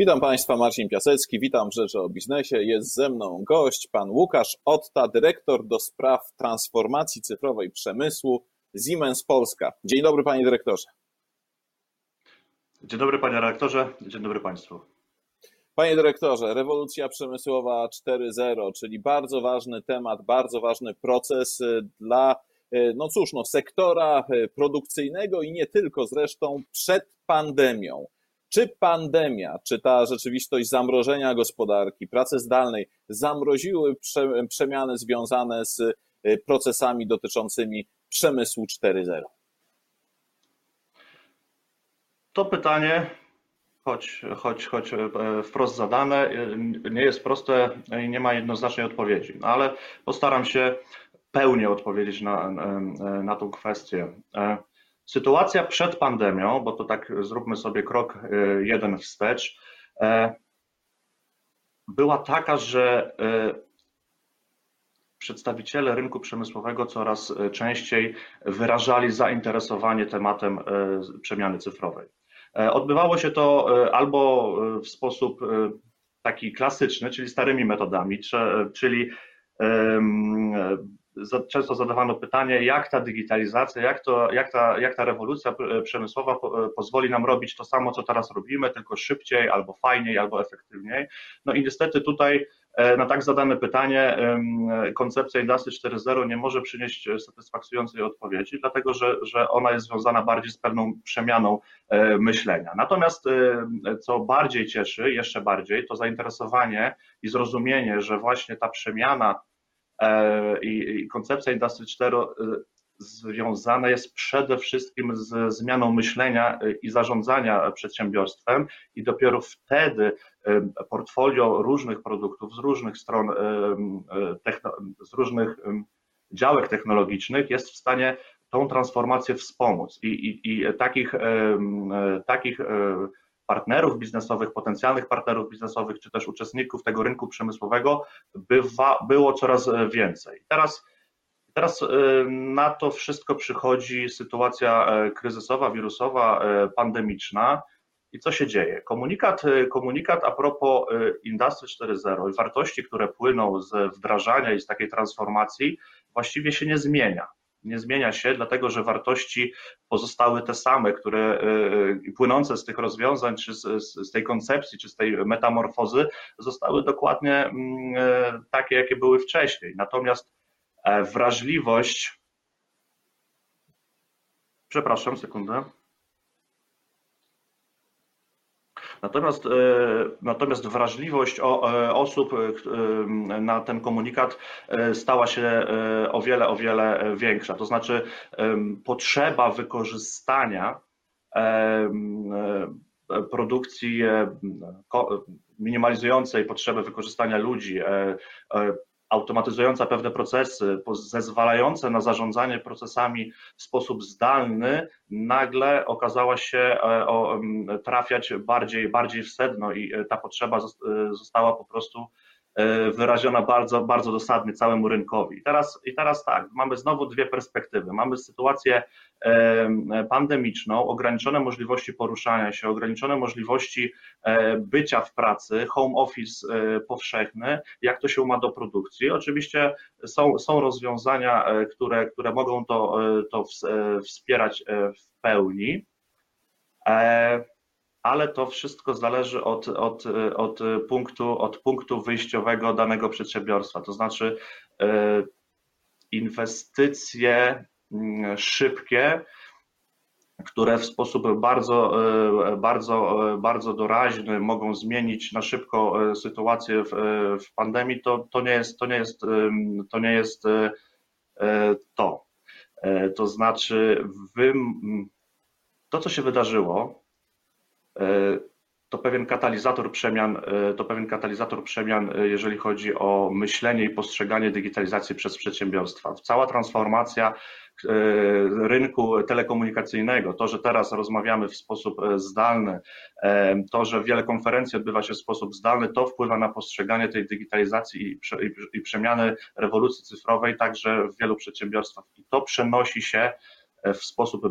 Witam Państwa, Marcin Piasecki, witam w Rzeczy o Biznesie. Jest ze mną gość, pan Łukasz Otta, dyrektor do spraw transformacji cyfrowej przemysłu Siemens Polska. Dzień dobry panie dyrektorze. Dzień dobry panie redaktorze, dzień dobry państwu. Panie dyrektorze, rewolucja przemysłowa 4.0, czyli bardzo ważny temat, bardzo ważny proces y, dla, y, no cóż, no, sektora y, produkcyjnego i nie tylko zresztą przed pandemią. Czy pandemia, czy ta rzeczywistość zamrożenia gospodarki, pracy zdalnej zamroziły przemiany związane z procesami dotyczącymi przemysłu 4.0? To pytanie choć, choć, choć e, wprost zadane, e, nie jest proste i nie ma jednoznacznej odpowiedzi, ale postaram się pełnie odpowiedzieć na, na, tą kwestię. E, sytuacja przed pandemią, bo to tak zróbmy sobie krok jeden wstecz, była taka, że przedstawiciele rynku przemysłowego coraz częściej wyrażali zainteresowanie tematem przemiany cyfrowej. E, odbywało się to e, albo e, w sposób taki klasyczny, czyli starymi metodami, czyli często zadawano pytanie, jak ta digitalizacja, jak, to, jak, ta, jak ta rewolucja przemysłowa pozwoli nam robić to samo, co teraz robimy, tylko szybciej, albo fajniej, albo efektywniej. No i niestety tutaj E, na tak zadane pytanie koncepcja Industry 4.0 nie może przynieść satysfakcjonującej odpowiedzi, dlatego że, że ona jest związana bardziej z pewną przemianą e, myślenia. Natomiast e, co bardziej cieszy, jeszcze bardziej, to zainteresowanie i zrozumienie, że właśnie ta przemiana i, koncepcja Industry 4 związana jest przede wszystkim z zmianą myślenia i zarządzania przedsiębiorstwem i dopiero wtedy portfolio różnych produktów z różnych stron, z różnych działek technologicznych jest w stanie tą transformację wspomóc. I, i, i takich, takich partnerów biznesowych, potencjalnych partnerów biznesowych, czy też uczestników tego rynku przemysłowego bywa, było coraz więcej. Teraz Teraz y, na to wszystko przychodzi sytuacja e, kryzysowa, wirusowa, e, pandemiczna. I co się dzieje? Komunikat, komunikat a propos Industry 4.0 i wartości, które płyną z wdrażania i z takiej transformacji, właściwie się nie zmienia. Nie zmienia się, dlatego że wartości pozostały te same, które płynące z tych rozwiązań, czy z, z tej koncepcji, czy z tej metamorfozy, zostały dokładnie mm, e, takie, jakie były wcześniej. Natomiast E, wrażliwość. Przepraszam, sekundę. Natomiast, e, natomiast wrażliwość e, osób na ten komunikat stała się o wiele, o wiele większa. To znaczy potrzeba wykorzystania produkcji minimalizującej potrzebę wykorzystania ludzi, automatyzująca pewne procesy, zezwalające na zarządzanie procesami w sposób zdalny, nagle okazała się e, trafiać bardziej, bardziej w sedno i e, ta potrzeba e, została po prostu wyraziona bardzo, bardzo dosadnie całemu rynkowi. I teraz, I teraz tak, mamy znowu dwie perspektywy. Mamy sytuację e, pandemiczną, ograniczone możliwości poruszania się, ograniczone możliwości e, bycia w pracy, home office powszechny, jak to się ma do produkcji. Oczywiście są, są rozwiązania, które, które mogą to, to wspierać w pełni ale to wszystko zależy od, od, od, punktu, od punktu wyjściowego danego przedsiębiorstwa. To znaczy e, inwestycje mm, szybkie, które w sposób bardzo, e, bardzo, bardzo doraźny mogą zmienić na szybko e, sytuację w, w pandemii, to, to nie jest to. Nie jest, to, nie jest to. To znaczy, wy, to, co się wydarzyło, E, to pewien katalizator przemian, e, to pewien katalizator przemian, e, jeżeli chodzi o myślenie i postrzeganie digitalizacji przez przedsiębiorstwa. Cała transformacja rynku telekomunikacyjnego, to, że teraz rozmawiamy w sposób zdalny, to, że wiele konferencji odbywa się w sposób zdalny, to wpływa na postrzeganie tej digitalizacji i, przemiany rewolucji cyfrowej także w wielu przedsiębiorstwach. I to przenosi się w sposób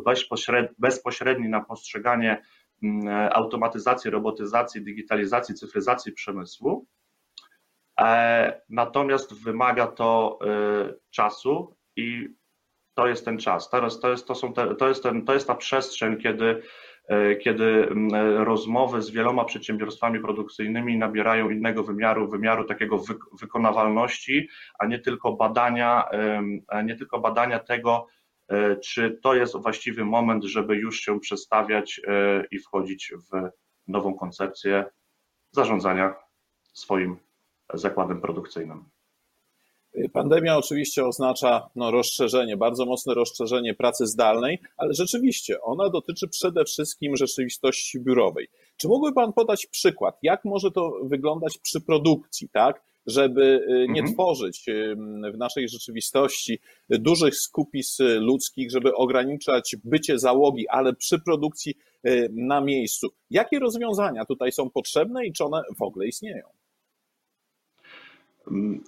bezpośredni na postrzeganie automatyzacji, robotyzacji, digitalizacji, cyfryzacji przemysłu. E, natomiast wymaga to czasu i to jest ten czas. Teraz to jest, to są te, to jest, ten, to jest ta przestrzeń, kiedy E, kiedy mm, rozmowy z wieloma przedsiębiorstwami produkcyjnymi nabierają innego wymiaru, wymiaru takiego wykonawalności, a nie tylko badania, nie tylko badania tego, e, czy to jest właściwy moment, żeby już się przestawiać e, i wchodzić w nową koncepcję zarządzania swoim zakładem produkcyjnym. Pandemia oczywiście oznacza no, rozszerzenie, bardzo mocne rozszerzenie pracy zdalnej, ale rzeczywiście ona dotyczy przede wszystkim rzeczywistości biurowej. Czy mógłby Pan podać przykład, jak może to wyglądać przy produkcji, tak? Żeby y, nie mhm. tworzyć w naszej rzeczywistości dużych skupis ludzkich, żeby ograniczać bycie załogi, ale przy produkcji y, na miejscu. Jakie rozwiązania tutaj są potrzebne i czy one w ogóle istnieją? Mm,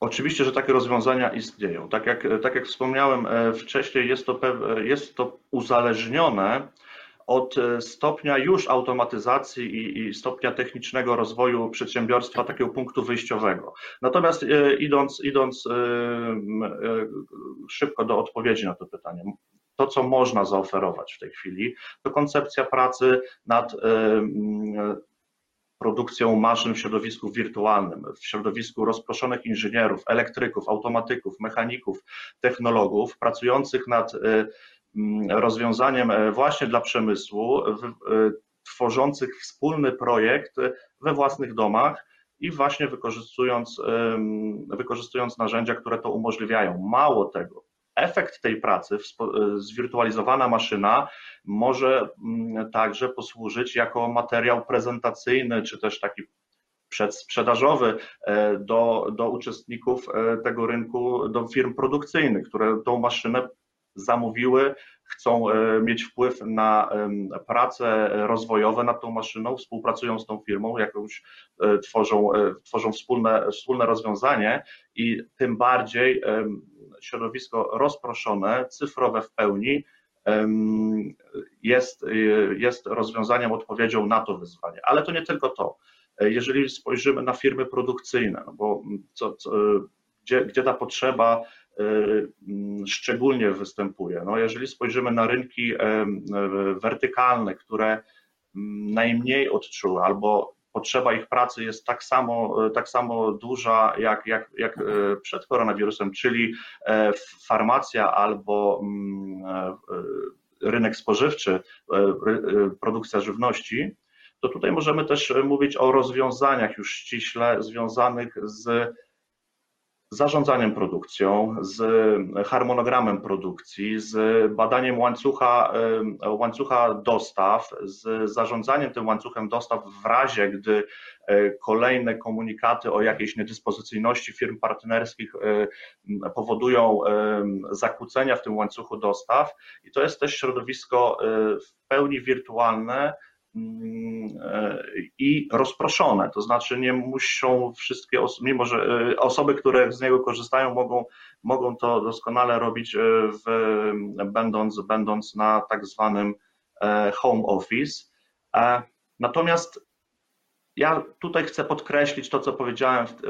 Oczywiście, że takie rozwiązania istnieją. Tak jak, tak jak wspomniałem e, wcześniej, jest to, jest to uzależnione od e, stopnia już automatyzacji i, i, stopnia technicznego rozwoju przedsiębiorstwa, takiego punktu wyjściowego. Natomiast e, idąc, idąc szybko do odpowiedzi na to pytanie, to, co można zaoferować w tej chwili, to koncepcja pracy nad produkcją maszyn w środowisku wirtualnym, w środowisku rozproszonych inżynierów, elektryków, automatyków, mechaników, technologów pracujących nad rozwiązaniem e, właśnie dla przemysłu, y, tworzących wspólny projekt we własnych domach i właśnie wykorzystując, wykorzystując narzędzia, które to umożliwiają. Mało tego, efekt tej pracy, zwirtualizowana maszyna, może mm, także posłużyć jako materiał prezentacyjny, czy też taki przedsprzedażowy e, do, do uczestników e, tego rynku, do firm produkcyjnych, które tą maszynę zamówiły, chcą e, mieć wpływ na prace rozwojowe nad tą maszyną, współpracują z tą firmą, jakąś tworzą, tworzą wspólne, wspólne rozwiązanie i tym bardziej środowisko rozproszone, cyfrowe w pełni, jest, jest rozwiązaniem, odpowiedzią na to wyzwanie. Ale to nie tylko to. Jeżeli spojrzymy na firmy produkcyjne, no bo co, co, gdzie, gdzie ta potrzeba e, szczególnie występuje? No jeżeli spojrzymy na rynki wertykalne, które najmniej odczuły albo potrzeba ich pracy jest tak samo, tak samo duża jak, jak, jak przed koronawirusem, czyli farmacja albo mm, rynek spożywczy, produkcja żywności, to tutaj możemy też mówić o rozwiązaniach już ściśle związanych z zarządzaniem produkcją, z harmonogramem produkcji, z badaniem łańcucha, łańcucha dostaw, z zarządzaniem tym łańcuchem dostaw w razie, gdy e, kolejne komunikaty o jakiejś niedyspozycyjności firm partnerskich e, powodują zakłócenia w tym łańcuchu dostaw. I to jest też środowisko e, w pełni wirtualne, i rozproszone, to znaczy nie muszą wszystkie, mimo że e, osoby, które z niego korzystają, mogą, mogą to doskonale robić, e, w, będąc, będąc na tak zwanym e, home office. Natomiast ja tutaj chcę podkreślić to, co powiedziałem, w,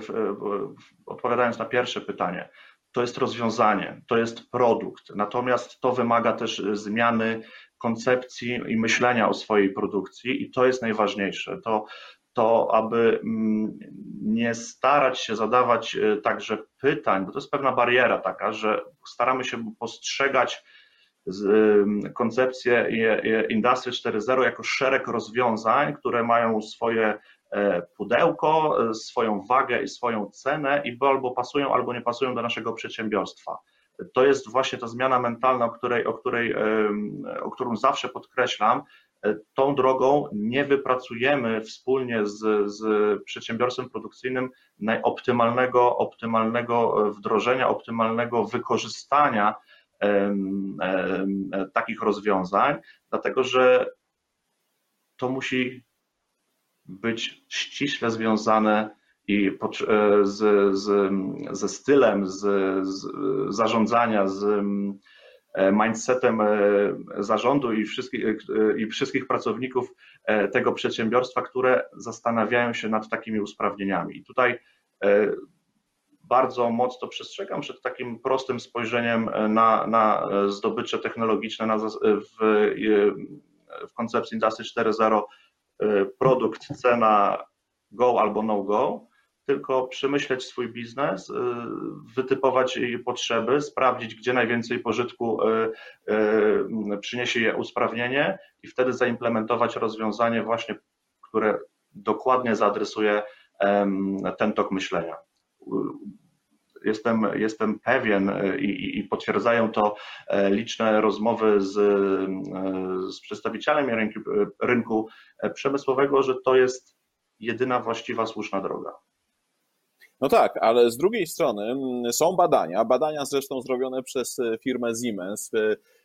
w, odpowiadając na pierwsze pytanie. To jest rozwiązanie, to jest produkt, natomiast to wymaga też zmiany koncepcji i myślenia o swojej produkcji i to jest najważniejsze. To, to aby mm, nie starać się zadawać e, także pytań, bo to jest pewna bariera taka, że staramy się postrzegać koncepcję Industry 4.0 jako szereg rozwiązań, które mają swoje e, pudełko, e, swoją wagę i swoją cenę i albo pasują, albo nie pasują do naszego przedsiębiorstwa to jest właśnie ta zmiana mentalna, o, której, o, której, o którą zawsze podkreślam. E, tą drogą nie wypracujemy wspólnie z, z przedsiębiorstwem produkcyjnym najoptymalnego optymalnego wdrożenia, optymalnego wykorzystania takich rozwiązań, dlatego że to musi być ściśle związane i e, z, z, ze stylem, z, z zarządzania, z, mindsetem zarządu i wszystkich, i wszystkich pracowników tego przedsiębiorstwa, które zastanawiają się nad takimi usprawnieniami. I tutaj bardzo mocno przestrzegam przed takim prostym spojrzeniem na, na zdobycze technologiczne na, w, w koncepcji Industry 4.0 produkt, cena go albo no go, tylko przemyśleć swój biznes, wytypować jej potrzeby, sprawdzić, gdzie najwięcej pożytku przyniesie je usprawnienie i wtedy zaimplementować rozwiązanie właśnie, które dokładnie zaadresuje ten tok myślenia jestem, jestem pewien e, i, i potwierdzają to e, liczne rozmowy z, e, z przedstawicielami rynku, rynku przemysłowego, że to jest jedyna właściwa, słuszna droga. No tak, ale z drugiej strony są badania, badania zresztą zrobione przez firmę Siemens,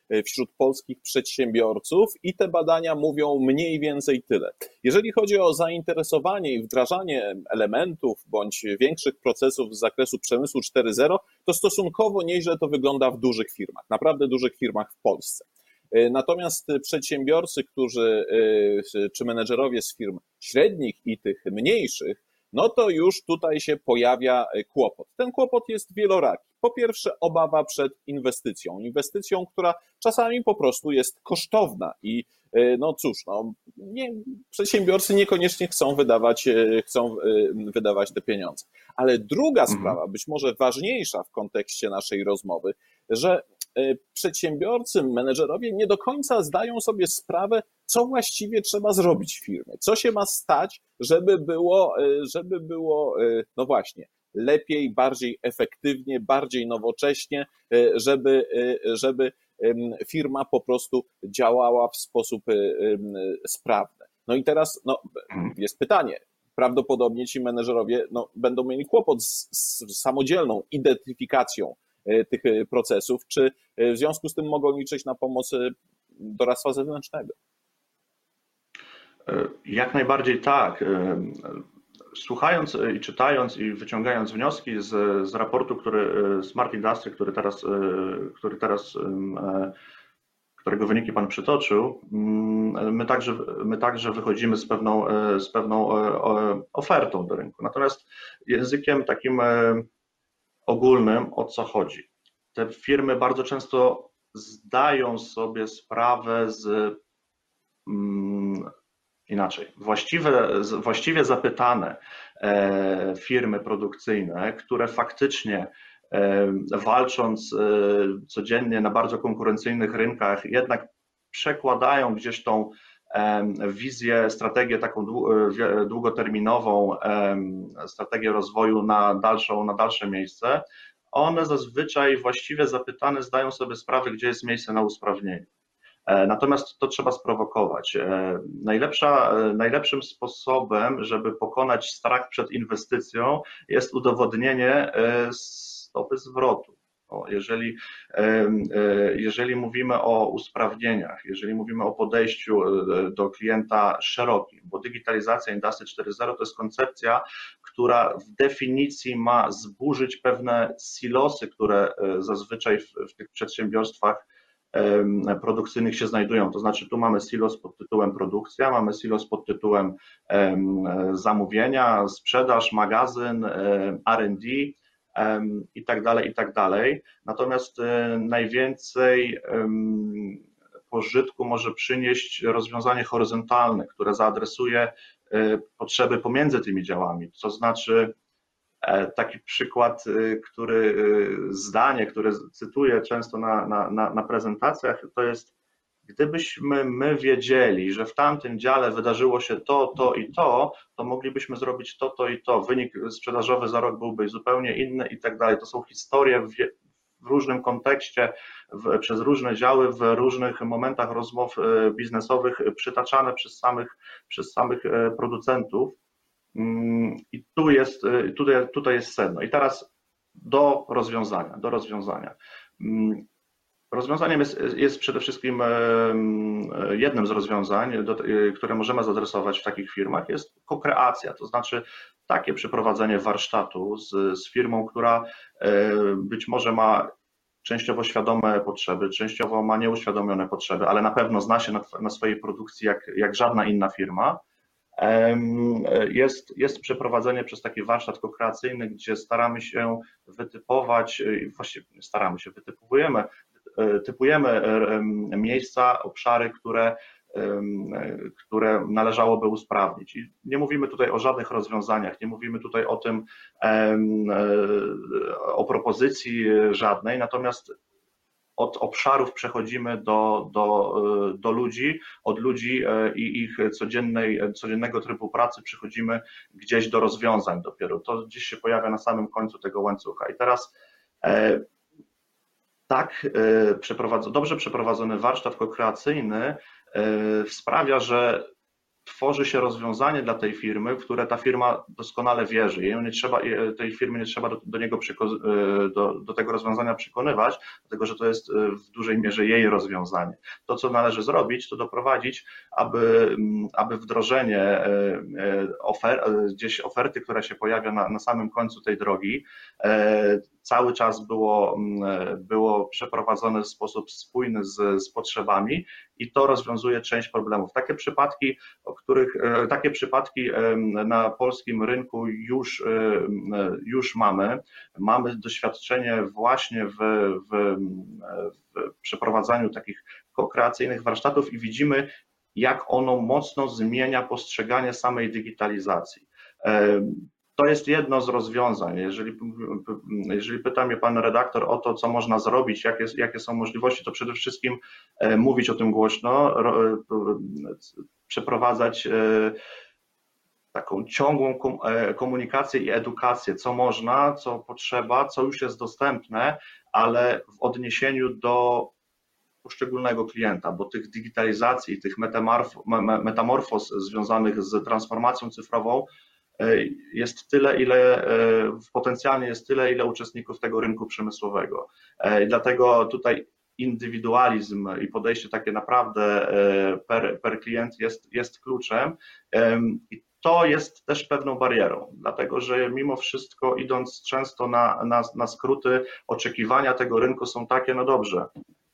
E, wśród polskich przedsiębiorców i te badania mówią mniej więcej tyle. Jeżeli chodzi o zainteresowanie i wdrażanie elementów bądź większych procesów z zakresu przemysłu 4.0, to stosunkowo nieźle to wygląda w dużych firmach, naprawdę dużych firmach w Polsce. E, natomiast przedsiębiorcy, którzy, e, czy menedżerowie z firm średnich i tych mniejszych, no to już tutaj się pojawia e, kłopot. Ten kłopot jest wieloraki. Po pierwsze, obawa przed inwestycją. Inwestycją, która czasami po prostu jest kosztowna i e, no cóż, no, nie, przedsiębiorcy niekoniecznie chcą wydawać, e, chcą wydawać te pieniądze. Ale druga mhm. sprawa, być może ważniejsza w kontekście naszej rozmowy, że przedsiębiorcy, menedżerowie nie do końca zdają sobie sprawę, co właściwie trzeba zrobić w firmie, co się ma stać, żeby było, e, żeby było, e, no właśnie, lepiej, bardziej efektywnie, bardziej nowocześnie, e, żeby, żeby firma po prostu działała w sposób sprawny. No i teraz no, jest pytanie. Prawdopodobnie ci menedżerowie no, będą mieli kłopot z, z samodzielną identyfikacją tych procesów, czy w związku z tym mogą liczyć na pomoc doradztwa zewnętrznego. E, jak najbardziej tak. E, słuchając i czytając i wyciągając wnioski z, z raportu, który Smart Industry, który teraz, e, który teraz którego wyniki Pan przytoczył, mm, my także, my także wychodzimy z pewną, z pewną ofertą do rynku. Natomiast językiem takim ogólnym, o co chodzi? Te firmy bardzo często zdają sobie sprawę z mm, inaczej, właściwe, właściwie zapytane e, firmy produkcyjne, które faktycznie e, walcząc e, codziennie na bardzo konkurencyjnych rynkach, jednak przekładają gdzieś tą wizję, strategię taką długoterminową, strategię rozwoju na, dalszą, na dalsze miejsce, one zazwyczaj właściwie zapytane zdają sobie sprawę, gdzie jest miejsce na usprawnienie. E, natomiast to trzeba sprowokować. E, najlepsza, e, najlepszym sposobem, żeby pokonać strach przed inwestycją, jest udowodnienie stopy zwrotu. Jeżeli, jeżeli mówimy o usprawnieniach, jeżeli mówimy o podejściu do klienta szerokim, bo digitalizacja Industry 4.0 to jest koncepcja, która w definicji ma zburzyć pewne silosy, które zazwyczaj w, w tych przedsiębiorstwach produkcyjnych się znajdują. To znaczy, tu mamy silos pod tytułem produkcja, mamy silos pod tytułem zamówienia, sprzedaż, magazyn, RD i tak dalej, i tak dalej. Natomiast e, najwięcej pożytku może przynieść rozwiązanie horyzontalne, które zaadresuje e, potrzeby pomiędzy tymi działami, to znaczy E, taki przykład, który zdanie, które cytuję często na, na, na prezentacjach, to jest gdybyśmy my wiedzieli, że w tamtym dziale wydarzyło się to, to i to, to moglibyśmy zrobić to, to i to. Wynik sprzedażowy za rok byłby zupełnie inny i tak dalej. To są historie w, różnym kontekście, w, przez różne działy, w różnych momentach rozmów y, biznesowych przytaczane przez samych, przez samych producentów. Mm, I tu jest, tutaj, tutaj jest sedno. I teraz do rozwiązania, do rozwiązania. Rozwiązaniem jest, jest przede wszystkim jednym z rozwiązań, do, y, które możemy zadresować w takich firmach, jest kokreacja, to znaczy takie przeprowadzenie warsztatu z, z firmą, która e, być może ma częściowo świadome potrzeby, częściowo ma nieuświadomione potrzeby, ale na pewno zna się na, na swojej produkcji jak, jak żadna inna firma. Jest, jest przeprowadzenie przez taki warsztat kokreacyjny, gdzie staramy się wytypować, właściwie staramy się, wytypujemy, typujemy miejsca, obszary, które które należałoby usprawnić. I nie mówimy tutaj o żadnych rozwiązaniach, nie mówimy tutaj o tym, e, o propozycji żadnej, natomiast od obszarów przechodzimy do, do, do ludzi, od ludzi e, i ich codziennej, codziennego trybu pracy przechodzimy gdzieś do rozwiązań dopiero. To gdzieś się pojawia na samym końcu tego łańcucha. I teraz e, tak dobrze przeprowadzony warsztat kokreacyjny E, sprawia, że tworzy się rozwiązanie dla tej firmy, które ta firma doskonale wierzy. Jej nie trzeba, tej firmy nie trzeba do, do niego e, do, do, tego rozwiązania przekonywać, dlatego że to jest e, w dużej mierze jej rozwiązanie. To, co należy zrobić, to doprowadzić, aby, aby wdrożenie ofer, gdzieś oferty, która się pojawia na, na samym końcu tej drogi, cały czas było, było przeprowadzone w sposób spójny z, z potrzebami i to rozwiązuje część problemów. Takie przypadki, o których, e, takie przypadki na polskim rynku już, e, już mamy. Mamy doświadczenie właśnie w, w, w przeprowadzaniu takich kreacyjnych warsztatów i widzimy, jak ono mocno zmienia postrzeganie samej digitalizacji. To jest jedno z rozwiązań. Jeżeli, jeżeli pyta mnie pan redaktor o to, co można zrobić, jakie, jakie są możliwości, to przede wszystkim e, mówić o tym głośno, e, przeprowadzać e, taką ciągłą komunikację i edukację, co można, co potrzeba, co już jest dostępne, ale w odniesieniu do poszczególnego klienta, bo tych digitalizacji, tych metamorfoz związanych z transformacją cyfrową jest tyle, ile e, potencjalnie jest tyle, ile uczestników tego rynku przemysłowego. E, I dlatego tutaj indywidualizm i podejście takie naprawdę per, per klient jest, jest kluczem. I to jest też pewną barierą, dlatego że mimo wszystko, idąc często na, na, na skróty, oczekiwania tego rynku są takie, no dobrze,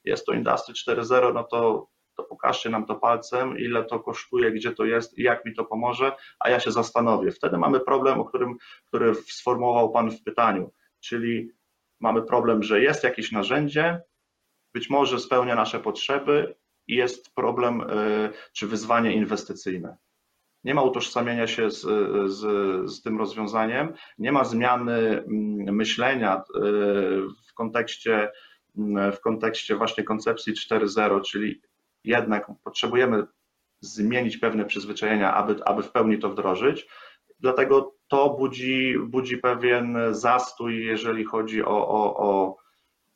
jest to Industry 4.0, no to to pokażcie nam to palcem, ile to kosztuje, gdzie to jest i jak mi to pomoże, a ja się zastanowię. Wtedy mamy problem, o którym, który sformułował Pan w pytaniu, czyli mamy problem, że jest jakieś narzędzie, być może spełnia nasze potrzeby i jest problem y, czy wyzwanie inwestycyjne. Nie ma utożsamienia się z, z, z tym rozwiązaniem, nie ma zmiany mm, myślenia y, w kontekście, w kontekście właśnie koncepcji 4.0, czyli jednak potrzebujemy zmienić pewne przyzwyczajenia, aby, aby w pełni to wdrożyć. Dlatego to budzi, budzi pewien zastój, jeżeli chodzi o, o, o,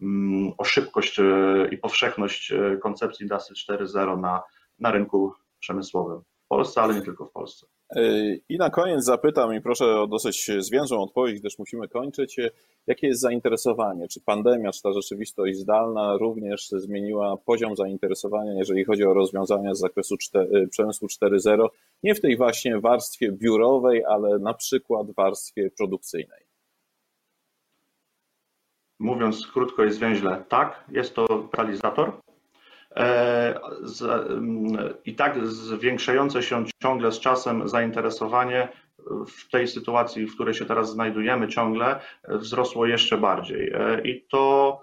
mm, o szybkość e, i powszechność e, koncepcji Industry 4.0 na, na rynku przemysłowym. Polsce, ale nie tylko w Polsce. I na koniec zapytam i proszę o dosyć zwięzłą odpowiedź, gdyż musimy kończyć. Jakie jest zainteresowanie? Czy pandemia, czy ta rzeczywistość zdalna również zmieniła poziom zainteresowania, jeżeli chodzi o rozwiązania z zakresu 4, przemysłu 4.0, nie w tej właśnie warstwie biurowej, ale na przykład warstwie produkcyjnej? Mówiąc krótko i zwięźle, tak, jest to katalizator, E, I tak zwiększające się ciągle z czasem zainteresowanie w tej sytuacji, w której się teraz znajdujemy ciągle, wzrosło jeszcze bardziej. E, I to,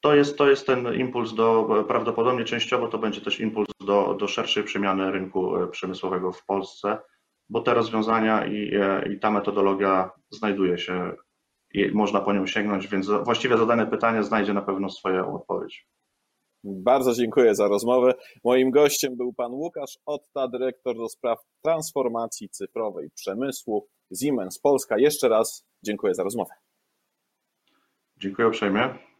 to, jest, to jest ten impuls do, prawdopodobnie częściowo to będzie też impuls do, do szerszej przemiany rynku e, przemysłowego w Polsce, bo te rozwiązania i, i ta metodologia znajduje się można po nią sięgnąć, więc właściwie zadane pytanie znajdzie na pewno swoją odpowiedź. Bardzo dziękuję za rozmowę. Moim gościem był pan Łukasz Otta, dyrektor do spraw transformacji cyfrowej przemysłu Siemens Polska. Jeszcze raz dziękuję za rozmowę. Dziękuję uprzejmie.